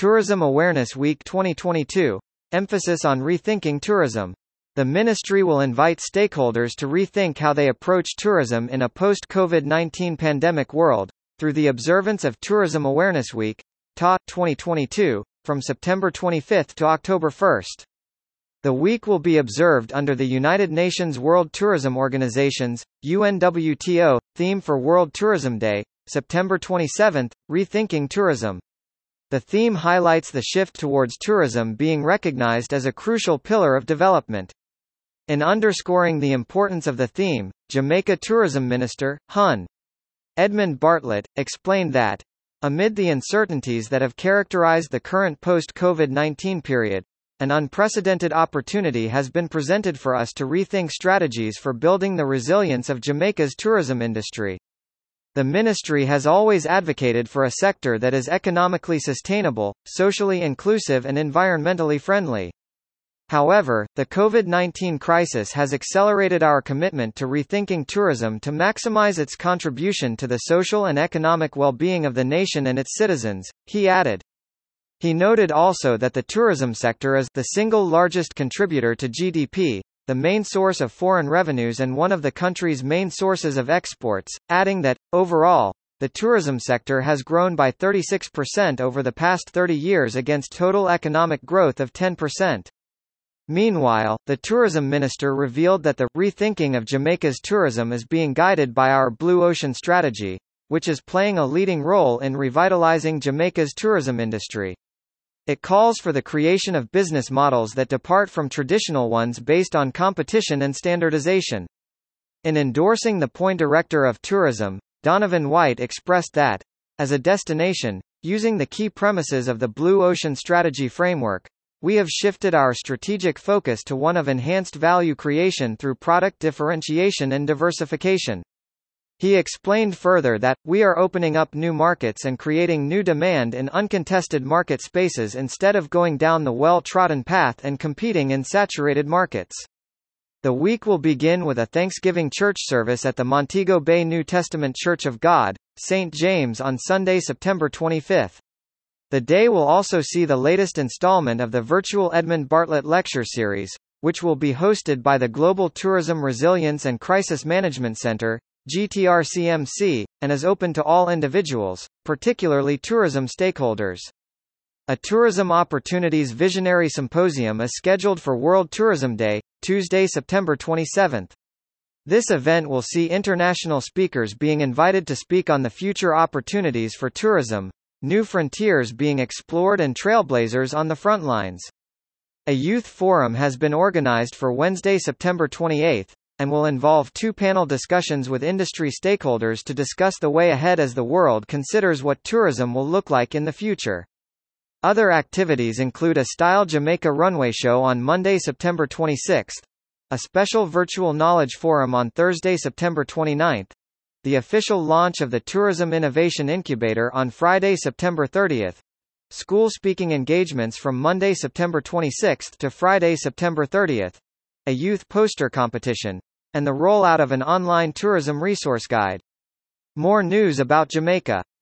Tourism Awareness Week 2022. Emphasis on rethinking tourism. The ministry will invite stakeholders to rethink how they approach tourism in a post-COVID-19 pandemic world, through the observance of Tourism Awareness Week, TA 2022, from September 25 to October 1. The week will be observed under the United Nations World Tourism Organization's, UNWTO, theme for World Tourism Day, September 27, Rethinking Tourism. The theme highlights the shift towards tourism being recognized as a crucial pillar of development. In underscoring the importance of the theme, Jamaica Tourism Minister, Hun. Edmund Bartlett, explained that, amid the uncertainties that have characterized the current post-COVID-19 period, an unprecedented opportunity has been presented for us to rethink strategies for building the resilience of Jamaica's tourism industry. The ministry has always advocated for a sector that is economically sustainable, socially inclusive and environmentally friendly. However, the COVID-19 crisis has accelerated our commitment to rethinking tourism to maximize its contribution to the social and economic well-being of the nation and its citizens, he added. He noted also that the tourism sector is the single largest contributor to GDP, the main source of foreign revenues and one of the country's main sources of exports, adding that, overall, the tourism sector has grown by 36% over the past 30 years against total economic growth of 10%. Meanwhile, the tourism minister revealed that the rethinking of Jamaica's tourism is being guided by our Blue Ocean strategy, which is playing a leading role in revitalizing Jamaica's tourism industry. It calls for the creation of business models that depart from traditional ones based on competition and standardization. In endorsing the point director of tourism, Donovan White expressed that, as a destination, using the key premises of the Blue Ocean Strategy framework, we have shifted our strategic focus to one of enhanced value creation through product differentiation and diversification. He explained further that, we are opening up new markets and creating new demand in uncontested market spaces instead of going down the well-trodden path and competing in saturated markets. The week will begin with a Thanksgiving church service at the Montego Bay New Testament Church of God, St. James on Sunday, September 25. The day will also see the latest installment of the virtual Edmund Bartlett Lecture Series, which will be hosted by the Global Tourism Resilience and Crisis Management Center, GTRCMC, and is open to all individuals, particularly tourism stakeholders. A Tourism Opportunities Visionary Symposium is scheduled for World Tourism Day, Tuesday, September 27. This event will see international speakers being invited to speak on the future opportunities for tourism, new frontiers being explored and trailblazers on the front lines. A youth forum has been organized for Wednesday, September 28, and will involve two panel discussions with industry stakeholders to discuss the way ahead as the world considers what tourism will look like in the future. Other activities include a Style Jamaica runway show on Monday, September 26, a special virtual knowledge forum on Thursday, September 29, the official launch of the Tourism Innovation Incubator on Friday, September 30, school speaking engagements from Monday, September 26 to Friday, September 30, a youth poster competition, and the rollout of an online tourism resource guide. More news about Jamaica.